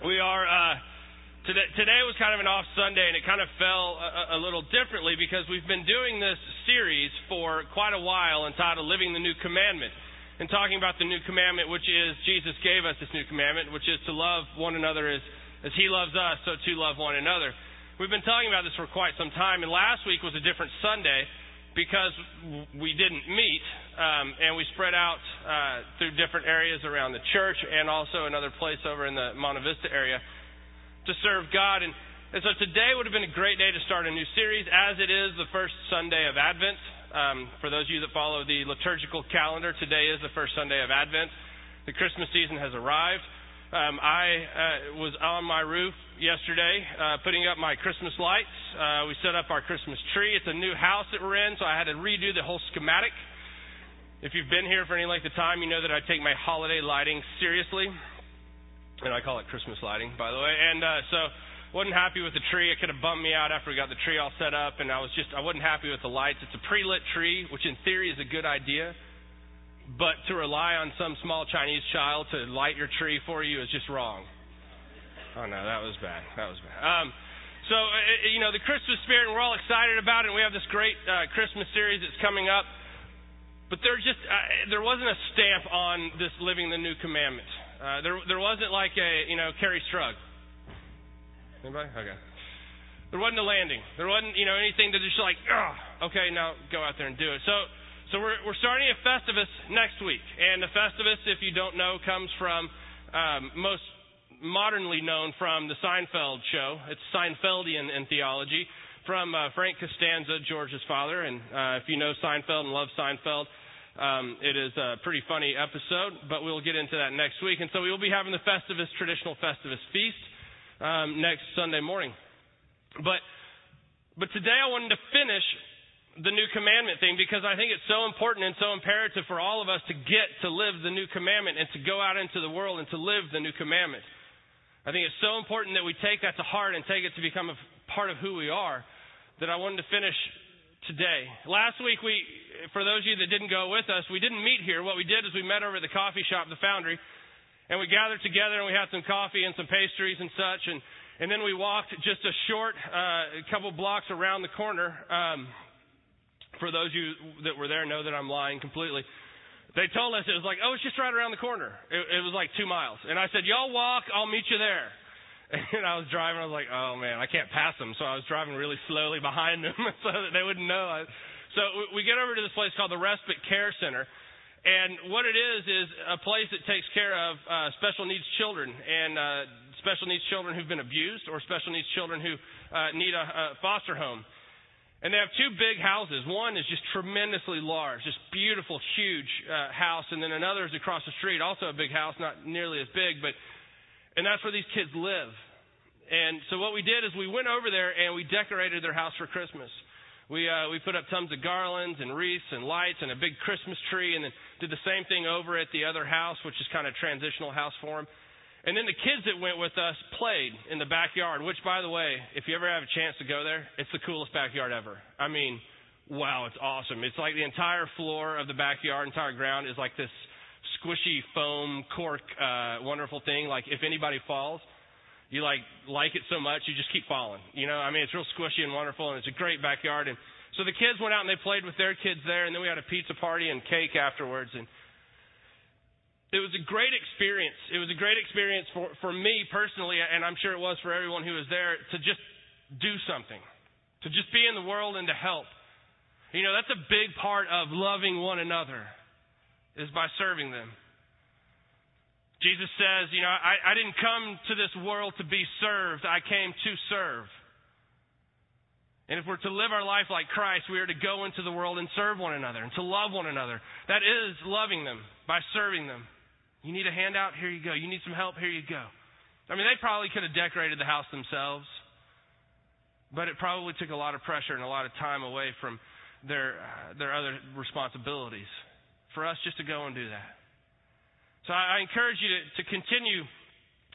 We are, uh, today, today was kind of an off Sunday, and it kind of fell a, a little differently because we've been doing this series for quite a while entitled Living the New Commandment. And talking about the new commandment, which is Jesus gave us this new commandment, which is to love one another as, as He loves us, so to love one another. We've been talking about this for quite some time, and last week was a different Sunday because we didn't meet um, and we spread out uh, through different areas around the church and also another place over in the Monte Vista area to serve God. And, and so today would have been a great day to start a new series, as it is the first Sunday of Advent. Um, for those of you that follow the liturgical calendar, today is the first Sunday of Advent. The Christmas season has arrived. Um, I uh, was on my roof yesterday uh, putting up my Christmas lights. Uh, we set up our Christmas tree. It's a new house that we're in, so I had to redo the whole schematic. If you've been here for any length of time, you know that I take my holiday lighting seriously. And I call it Christmas lighting, by the way. And uh, so wasn't happy with the tree. It could have bummed me out after we got the tree all set up, and I was just I wasn't happy with the lights. It's a pre-lit tree, which in theory is a good idea. But to rely on some small Chinese child to light your tree for you is just wrong. Oh no, that was bad. That was bad. Um, so uh, uh, you know the Christmas spirit, and we're all excited about it. And we have this great uh, Christmas series that's coming up. But there just uh, there wasn't a stamp on this living the new commandment. Uh, there there wasn't like a you know Kerri Strug. Anybody? Okay. There wasn't a landing. There wasn't you know anything that just like oh okay now go out there and do it. So so we're, we're starting a Festivus next week. And the Festivus, if you don't know, comes from um, most modernly known from the Seinfeld show. It's Seinfeldian in theology from uh, Frank Costanza, George's father. And uh, if you know Seinfeld and love Seinfeld, um, it is a pretty funny episode, but we'll get into that next week. And so we will be having the Festivus, traditional Festivus feast um, next Sunday morning. But but today I wanted to finish the new commandment thing because I think it's so important and so imperative for all of us to get to live the new commandment and to go out into the world and to live the new commandment. I think it's so important that we take that to heart and take it to become a part of who we are that I wanted to finish today. Last week, we, for those of you that didn't go with us, we didn't meet here. What we did is we met over at the coffee shop, the Foundry, and we gathered together and we had some coffee and some pastries and such. And, and then we walked just a short uh, couple blocks around the corner. Um, for those of you that were there know that I'm lying completely. They told us it was like, oh, it's just right around the corner. It, it was like two miles. And I said, y'all walk, I'll meet you there. And I was driving, I was like, oh man, I can't pass them. So I was driving really slowly behind them so that they wouldn't know. I, so we get over to this place called the Respite Care Center. And what it is, is a place that takes care of uh, special needs children and uh, special needs children who've been abused or special needs children who uh, need a, a foster home. And they have two big houses. One is just tremendously large, just beautiful, huge uh, house, and then another is across the street, also a big house, not nearly as big, but and that's where these kids live. And so what we did is we went over there and we decorated their house for Christmas. We uh, we put up tons of garlands and wreaths and lights and a big Christmas tree, and then did the same thing over at the other house, which is kind of transitional house for them. And then the kids that went with us played in the backyard, which, by the way, if you ever have a chance to go there, it's the coolest backyard ever. I mean, wow, it's awesome. It's like the entire floor of the backyard, entire ground is like this squishy foam cork, uh, wonderful thing. Like if anybody falls, you like like it so much you just keep falling. You know, I mean, it's real squishy and wonderful, and it's a great backyard. And so the kids went out and they played with their kids there, and then we had a pizza party and cake afterwards, and it was a great experience. It was a great experience for, for me personally, and I'm sure it was for everyone who was there, to just do something, to just be in the world and to help. You know, that's a big part of loving one another, is by serving them. Jesus says, you know, I, I didn't come to this world to be served, I came to serve. And if we're to live our life like Christ, we are to go into the world and serve one another and to love one another. That is loving them by serving them. You need a handout? Here you go. You need some help? Here you go. I mean, they probably could have decorated the house themselves, but it probably took a lot of pressure and a lot of time away from their, uh, their other responsibilities for us just to go and do that. So I, I encourage you to, to continue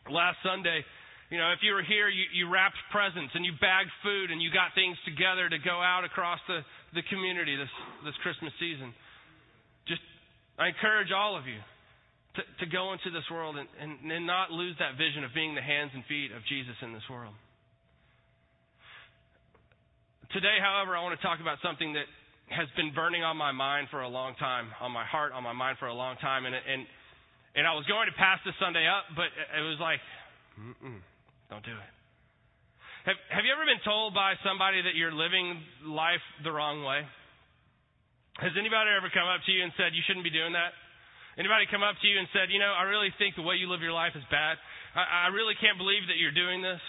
last Sunday. You know, if you were here, you, you wrapped presents and you bagged food and you got things together to go out across the, the community this, this Christmas season. Just, I encourage all of you to, to go into this world and, and, and not lose that vision of being the hands and feet of Jesus in this world. Today, however, I want to talk about something that has been burning on my mind for a long time, on my heart, on my mind for a long time, and and and I was going to pass this Sunday up, but it was like, don't do it. Have Have you ever been told by somebody that you're living life the wrong way? Has anybody ever come up to you and said you shouldn't be doing that? Anybody come up to you and said, you know, I really think the way you live your life is bad. I, I really can't believe that you're doing this.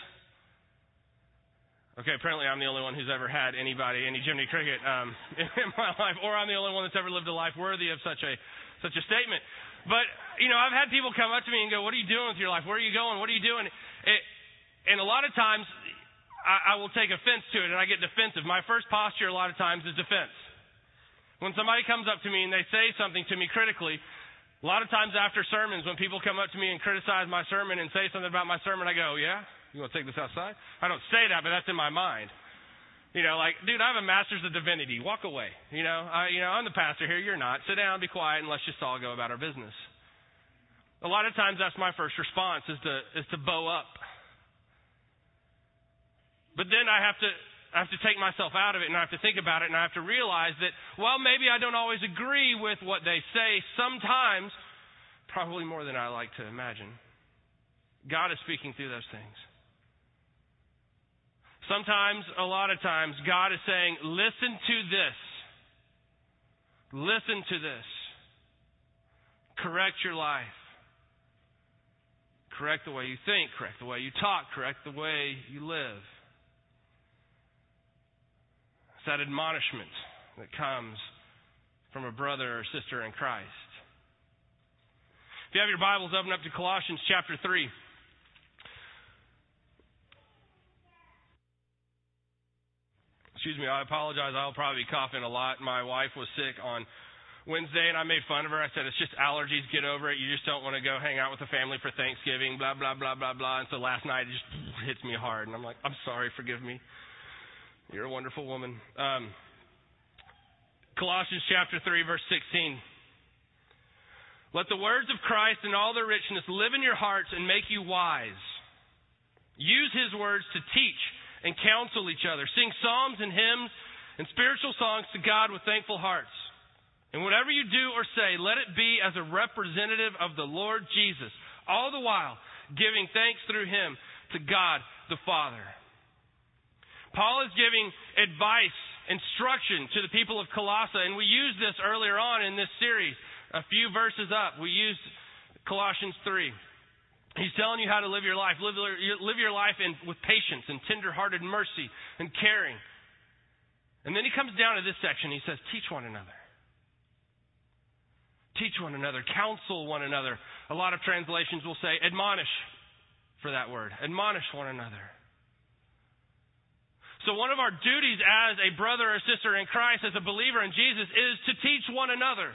Okay, apparently I'm the only one who's ever had anybody, any Jiminy Cricket um, in my life, or I'm the only one that's ever lived a life worthy of such a such a statement. But you know, I've had people come up to me and go, "What are you doing with your life? Where are you going? What are you doing?" It, and a lot of times, I, I will take offense to it, and I get defensive. My first posture, a lot of times, is defense. When somebody comes up to me and they say something to me critically, a lot of times after sermons, when people come up to me and criticize my sermon and say something about my sermon, I go, "Yeah." You want to take this outside? I don't say that, but that's in my mind. You know, like, dude, I have a master's of divinity. Walk away. You know, I, you know, I'm the pastor here. You're not. Sit down, be quiet, and let's just all go about our business. A lot of times, that's my first response is to is to bow up. But then I have to I have to take myself out of it and I have to think about it and I have to realize that, well, maybe I don't always agree with what they say sometimes, probably more than I like to imagine. God is speaking through those things. Sometimes, a lot of times, God is saying, listen to this. Listen to this. Correct your life. Correct the way you think, correct the way you talk, correct the way you live. That admonishment that comes from a brother or sister in Christ. If you have your Bibles, open up to Colossians chapter 3. excuse me, I apologize. I'll probably be coughing a lot. My wife was sick on Wednesday, and I made fun of her. I said, It's just allergies. Get over it. You just don't want to go hang out with the family for Thanksgiving, blah, blah, blah, blah, blah. And so last night it just hits me hard. And I'm like, I'm sorry. Forgive me. You're a wonderful woman. Um, Colossians chapter 3, verse 16. Let the words of Christ and all their richness live in your hearts and make you wise. Use his words to teach and counsel each other. Sing psalms and hymns and spiritual songs to God with thankful hearts. And whatever you do or say, let it be as a representative of the Lord Jesus, all the while giving thanks through him to God the Father. Paul is giving advice, instruction to the people of Colossae, and we used this earlier on in this series, a few verses up. We used Colossians 3. He's telling you how to live your life. Live, live your life in, with patience and tenderhearted mercy and caring. And then he comes down to this section. He says, Teach one another. Teach one another. Counsel one another. A lot of translations will say, Admonish for that word. Admonish one another. So, one of our duties as a brother or sister in Christ, as a believer in Jesus, is to teach one another.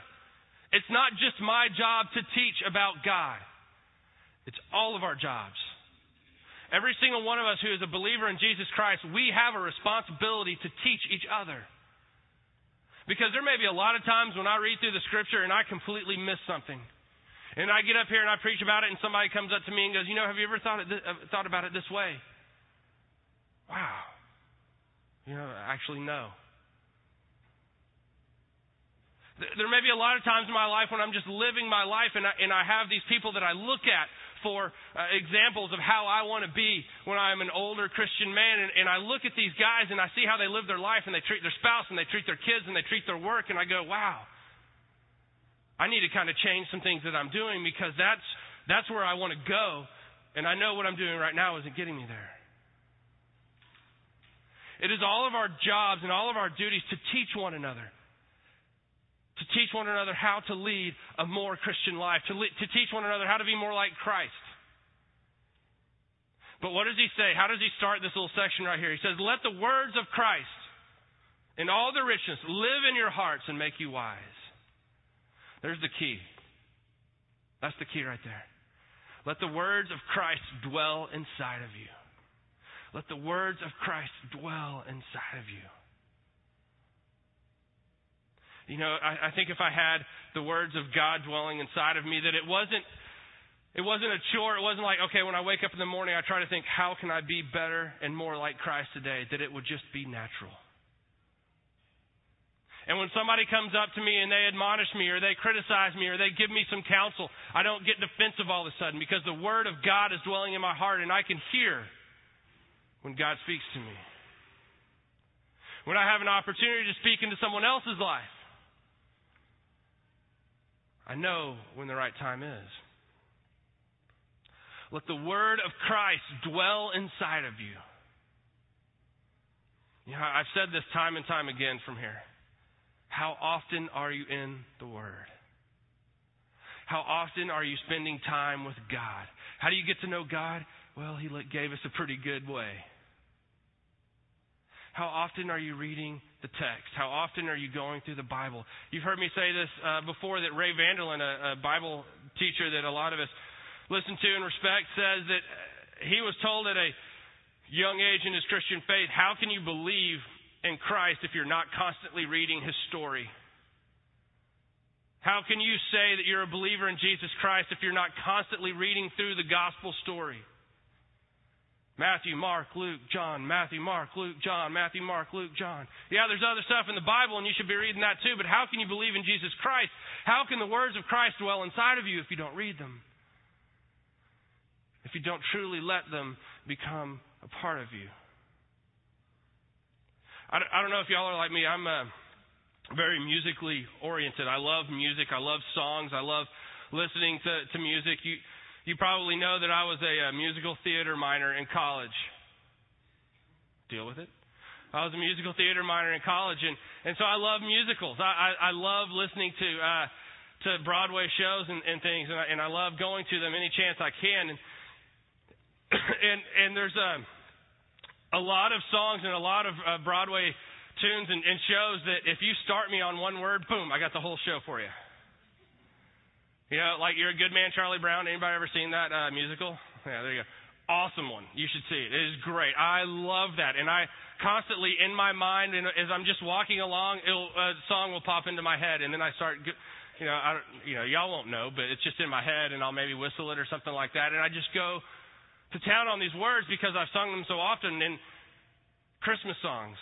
It's not just my job to teach about God. It's all of our jobs. Every single one of us who is a believer in Jesus Christ, we have a responsibility to teach each other. Because there may be a lot of times when I read through the scripture and I completely miss something. And I get up here and I preach about it, and somebody comes up to me and goes, You know, have you ever thought, it, uh, thought about it this way? Wow. You know, actually, no. There may be a lot of times in my life when I'm just living my life and I, and I have these people that I look at for uh, examples of how I want to be when I'm an older Christian man. And, and I look at these guys and I see how they live their life and they treat their spouse and they treat their kids and they treat their work. And I go, wow, I need to kind of change some things that I'm doing because that's, that's where I want to go. And I know what I'm doing right now isn't getting me there. It is all of our jobs and all of our duties to teach one another to teach one another how to lead a more Christian life, to, to teach one another how to be more like Christ. But what does he say? How does he start this little section right here? He says, Let the words of Christ in all their richness live in your hearts and make you wise. There's the key. That's the key right there. Let the words of Christ dwell inside of you. Let the words of Christ dwell inside of you. You know, I, I think if I had the words of God dwelling inside of me, that it wasn't it wasn't a chore. It wasn't like, okay, when I wake up in the morning, I try to think, how can I be better and more like Christ today? That it would just be natural. And when somebody comes up to me and they admonish me or they criticize me or they give me some counsel, I don't get defensive all of a sudden because the Word of God is dwelling in my heart and I can hear when God speaks to me. When I have an opportunity to speak into someone else's life, I know when the right time is. Let the word of Christ dwell inside of you. You know, I've said this time and time again from here. How often are you in the Word? How often are you spending time with God? How do you get to know God? Well, He gave us a pretty good way. How often are you reading the text? How often are you going through the Bible? You've heard me say this uh, before that Ray Vander Laan, a, a Bible teacher that a lot of us listen to and respect, says that he was told at a young age in his Christian faith, How can you believe in Christ if you're not constantly reading his story? How can you say that you're a believer in Jesus Christ if you're not constantly reading through the gospel story? Matthew, Mark, Luke, John, Matthew, Mark, Luke, John, Matthew, Mark, Luke, John. Yeah, there's other stuff in the Bible and you should be reading that too, but how can you believe in Jesus Christ? How can the words of Christ dwell inside of you if you don't read them? if you don't truly let them become a part of you. I, I don't know if y'all are like me. I'm uh, very musically oriented. I love music. I love songs. I love listening to, to music. You, you probably know that I was a, a musical theater minor in college. Deal with it. I was a musical theater minor in college, and, and so I love musicals. I, I, I love listening to uh, to Broadway shows and, and things, and I, and I love going to them any chance I can. And and and there's a a lot of songs and a lot of uh, Broadway tunes and, and shows that if you start me on one word, boom, I got the whole show for you. You know, like you're a good man, Charlie Brown. Anybody ever seen that uh, musical? Yeah, there you go. Awesome one. You should see it. It is great. I love that, and I constantly in my mind, and as I'm just walking along, it'll, a song will pop into my head, and then I start. You know, I, you know, y'all won't know, but it's just in my head, and I'll maybe whistle it or something like that, and I just go to town on these words because I've sung them so often in Christmas songs.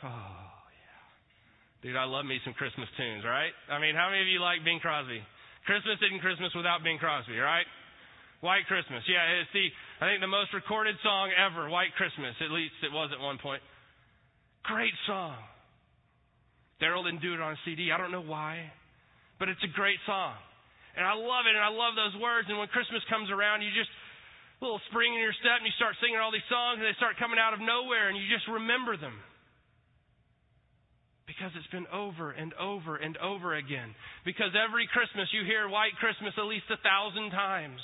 Oh, yeah. Dude, I love me some Christmas tunes, right? I mean, how many of you like Bing Crosby? Christmas isn't Christmas without Bing Crosby, right? White Christmas. Yeah, it's the, I think the most recorded song ever, White Christmas. At least it was at one point. Great song. Daryl didn't do it on a CD. I don't know why, but it's a great song. And I love it, and I love those words. And when Christmas comes around, you just, little spring in your step and you start singing all these songs and they start coming out of nowhere and you just remember them. Because it's been over and over and over again. Because every Christmas you hear White Christmas at least a thousand times.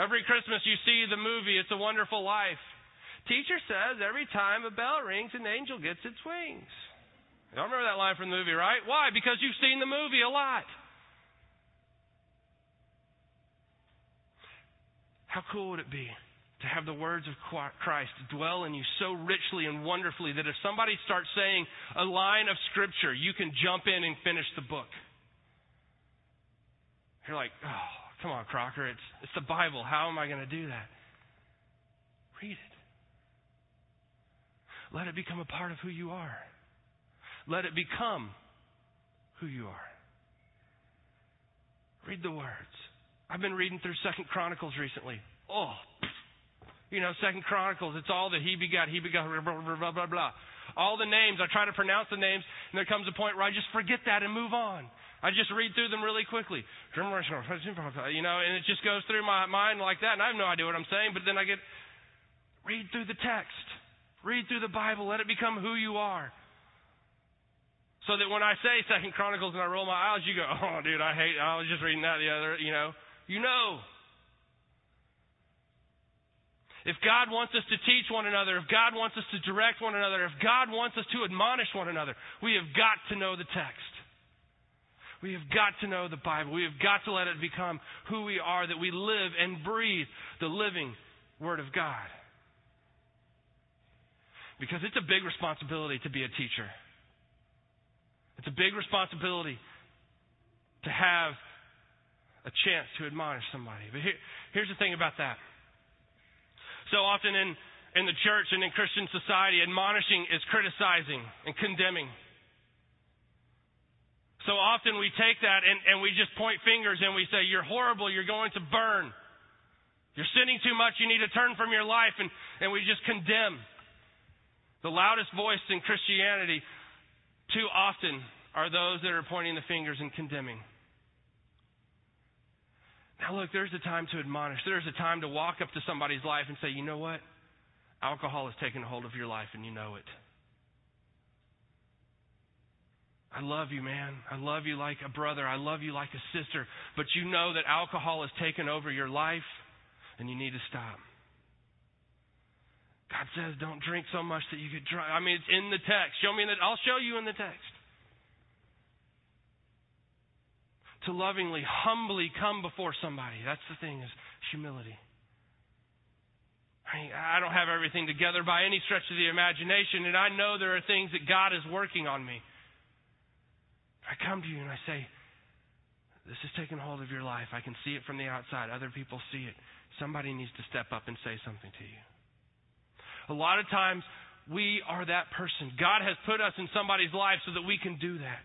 Every Christmas you see the movie It's a Wonderful Life. Teacher says every time a bell rings, an angel gets its wings. Y'all remember that line from the movie, right? Why? Because you've seen the movie a lot. How cool would it be to have the words of Christ dwell in you so richly and wonderfully that if somebody starts saying a line of Scripture, you can jump in and finish the book? You're like, oh, come on, Crocker. It's, it's the Bible. How am I going to do that? Read it. Let it become a part of who you are. Let it become who you are. Read the words. I've been reading through Second Chronicles recently. Oh, you know, Second Chronicles. It's all that he begot, he begot, blah blah blah blah blah. All the names. I try to pronounce the names, and there comes a point where I just forget that and move on. I just read through them really quickly. You know, and it just goes through my mind like that, and I have no idea what I'm saying. But then I get read through the text, read through the Bible, let it become who you are. So that when I say Second Chronicles and I roll my eyes, you go, "Oh, dude, I hate. I was just reading that the other." You know. You know. If God wants us to teach one another, if God wants us to direct one another, if God wants us to admonish one another, we have got to know the text. We have got to know the Bible. We have got to let it become who we are, that we live and breathe the living Word of God. Because it's a big responsibility to be a teacher. It's a big responsibility to have a chance to admonish somebody. But here, here's the thing about that. So often in, in the church and in Christian society, admonishing is criticizing and condemning. So often we take that and, and we just point fingers and we say, You're horrible, you're going to burn. You're sinning too much, you need to turn from your life, and, and we just condemn. The loudest voice in Christianity too often are those that are pointing the fingers and condemning. Now, look, there's a time to admonish. There's a time to walk up to somebody's life and say, you know what? Alcohol has taken hold of your life and you know it. I love you, man. I love you like a brother. I love you like a sister. But you know that alcohol has taken over your life and you need to stop. God says, don't drink so much that you get drunk. I mean, it's in the text. Show me that. I'll show you in the text. To lovingly, humbly come before somebody. That's the thing, is humility. I, I don't have everything together by any stretch of the imagination, and I know there are things that God is working on me. I come to you and I say, This is taking hold of your life. I can see it from the outside. Other people see it. Somebody needs to step up and say something to you. A lot of times, we are that person. God has put us in somebody's life so that we can do that.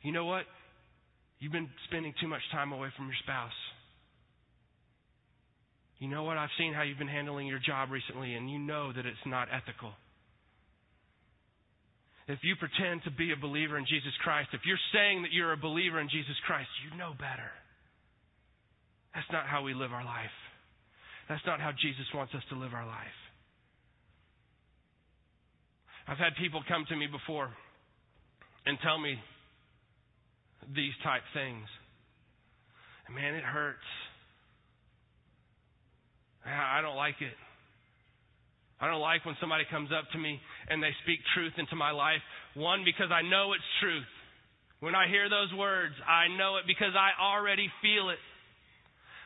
You know what? You've been spending too much time away from your spouse. You know what? I've seen how you've been handling your job recently, and you know that it's not ethical. If you pretend to be a believer in Jesus Christ, if you're saying that you're a believer in Jesus Christ, you know better. That's not how we live our life. That's not how Jesus wants us to live our life. I've had people come to me before and tell me these type things. And man, it hurts. I don't like it. I don't like when somebody comes up to me and they speak truth into my life. One, because I know it's truth. When I hear those words, I know it because I already feel it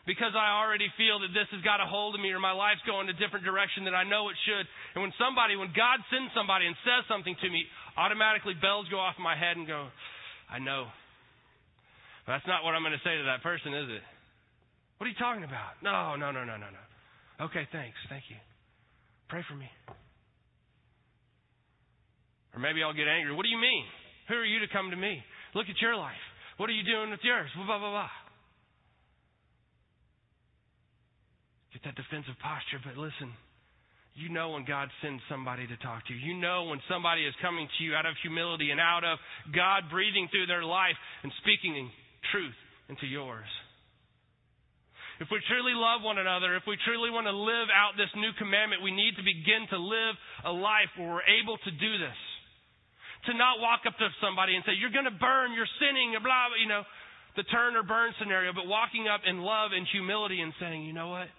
because I already feel that this has got a hold of me or my life's going a different direction than I know it should. And when somebody, when God sends somebody and says something to me, automatically bells go off in my head and go, I know. But that's not what I'm going to say to that person, is it? What are you talking about? No, no, no, no, no, no. Okay, thanks. Thank you. Pray for me. Or maybe I'll get angry. What do you mean? Who are you to come to me? Look at your life. What are you doing with yours? Blah, blah, blah, blah. get that defensive posture. But listen, you know when God sends somebody to talk to you. You know when somebody is coming to you out of humility and out of God breathing through their life and speaking truth into yours. If we truly love one another, if we truly want to live out this new commandment, we need to begin to live a life where we're able to do this. To not walk up to somebody and say, You're going to burn, you're sinning, blah, blah, you know, the turn or burn scenario, but walking up in love and humility and saying, You know what?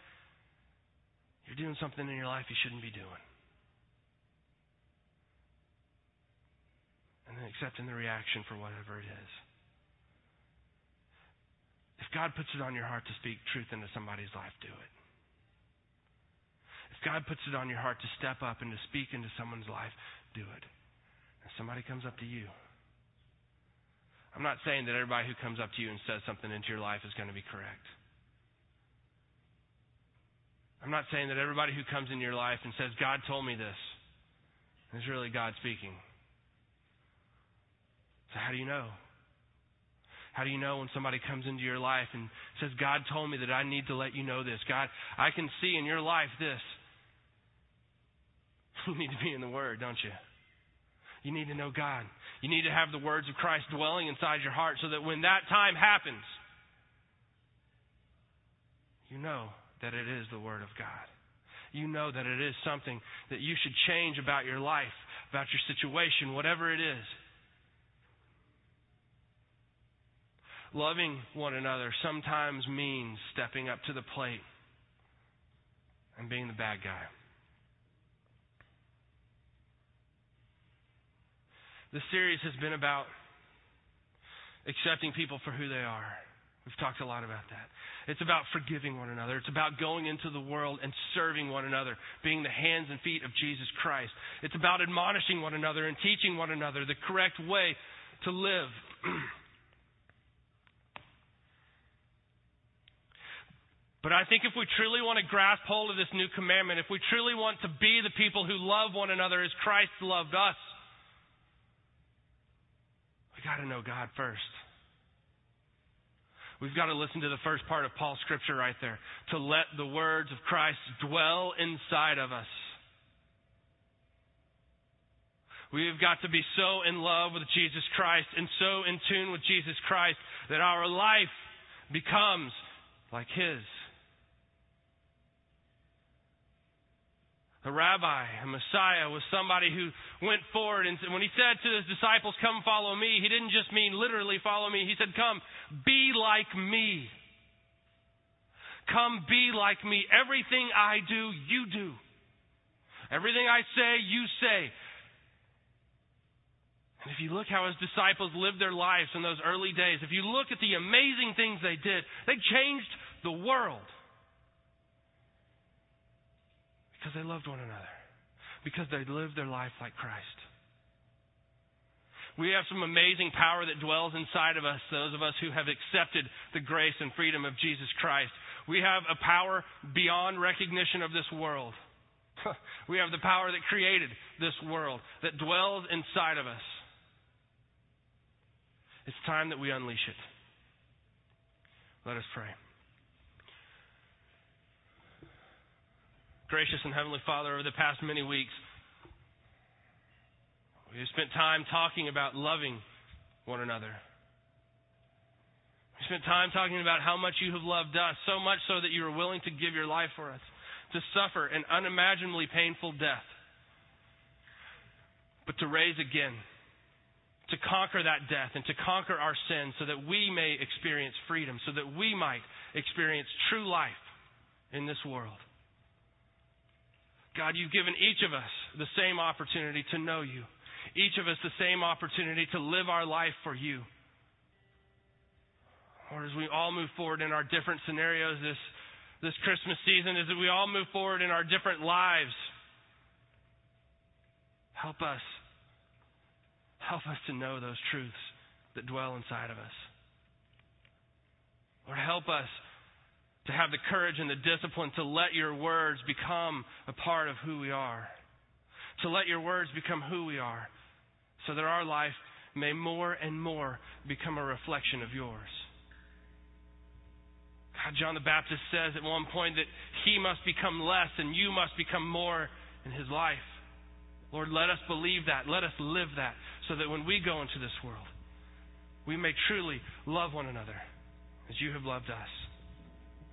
You're doing something in your life you shouldn't be doing. And then accepting the reaction for whatever it is. If God puts it on your heart to speak truth into somebody's life, do it. If God puts it on your heart to step up and to speak into someone's life, do it. If somebody comes up to you, I'm not saying that everybody who comes up to you and says something into your life is going to be correct. I'm not saying that everybody who comes in your life and says, God told me this, is really God speaking. So, how do you know? How do you know when somebody comes into your life and says, God told me that I need to let you know this? God, I can see in your life this. You need to be in the Word, don't you? You need to know God. You need to have the words of Christ dwelling inside your heart so that when that time happens, you know that it is the Word of God. You know that it is something that you should change about your life, about your situation, whatever it is. Loving one another sometimes means stepping up to the plate and being the bad guy. This series has been about accepting people for who they are. We've talked a lot about that. It's about forgiving one another. It's about going into the world and serving one another, being the hands and feet of Jesus Christ. It's about admonishing one another and teaching one another the correct way to live. But I think if we truly want to grasp hold of this new commandment, if we truly want to be the people who love one another as Christ loved us, we got to know God first. We've got to listen to the first part of Paul's scripture right there. To let the words of Christ dwell inside of us. We've got to be so in love with Jesus Christ and so in tune with Jesus Christ that our life becomes like His. A rabbi, a Messiah, was somebody who went forward and when he said to his disciples, Come follow me, he didn't just mean literally follow me. He said, Come, be like me. Come be like me. Everything I do, you do. Everything I say, you say. And if you look how his disciples lived their lives in those early days, if you look at the amazing things they did, they changed the world. Because they loved one another. Because they lived their life like Christ. We have some amazing power that dwells inside of us, those of us who have accepted the grace and freedom of Jesus Christ. We have a power beyond recognition of this world. we have the power that created this world, that dwells inside of us. It's time that we unleash it. Let us pray. Gracious and Heavenly Father, over the past many weeks, we've spent time talking about loving one another. We spent time talking about how much you have loved us, so much so that you are willing to give your life for us, to suffer an unimaginably painful death, but to raise again, to conquer that death and to conquer our sins so that we may experience freedom, so that we might experience true life in this world. God, you've given each of us the same opportunity to know you, each of us the same opportunity to live our life for you. Or as we all move forward in our different scenarios this, this Christmas season, as we all move forward in our different lives, help us. Help us to know those truths that dwell inside of us. Lord, help us to have the courage and the discipline to let your words become a part of who we are. To let your words become who we are, so that our life may more and more become a reflection of yours. God, John the Baptist says at one point that he must become less and you must become more in his life. Lord, let us believe that. Let us live that so that when we go into this world, we may truly love one another as you have loved us.